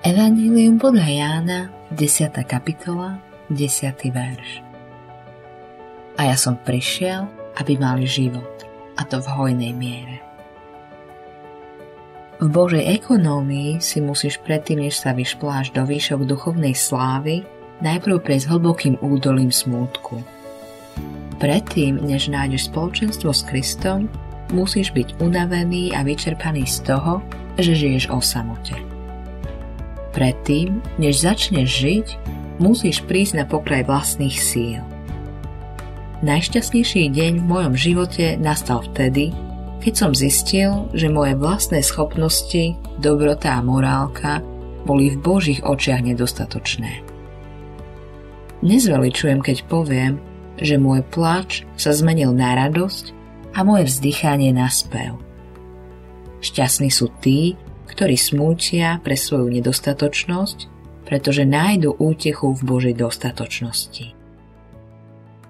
Evangelium podľa Jána, 10. kapitola, 10. verš. A ja som prišiel, aby mali život, a to v hojnej miere. V Božej ekonómii si musíš predtým, než sa vyšpláš do výšok duchovnej slávy, najprv prejsť hlbokým údolím smútku. Predtým, než nájdeš spoločenstvo s Kristom, musíš byť unavený a vyčerpaný z toho, že žiješ o samote. Predtým, než začneš žiť, musíš prísť na pokraj vlastných síl. Najšťastnejší deň v mojom živote nastal vtedy, keď som zistil, že moje vlastné schopnosti, dobrota a morálka boli v Božích očiach nedostatočné. Nezveličujem, keď poviem, že môj plač sa zmenil na radosť a moje vzdychanie na spev. Šťastní sú tí, ktorí smútia pre svoju nedostatočnosť, pretože nájdu útechu v Božej dostatočnosti.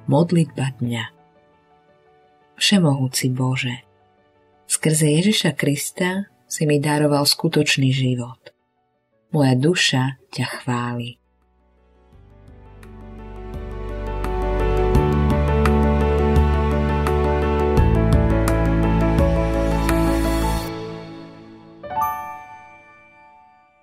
Modlitba dňa Všemohúci Bože, skrze Ježiša Krista si mi daroval skutočný život. Moja duša ťa chváli.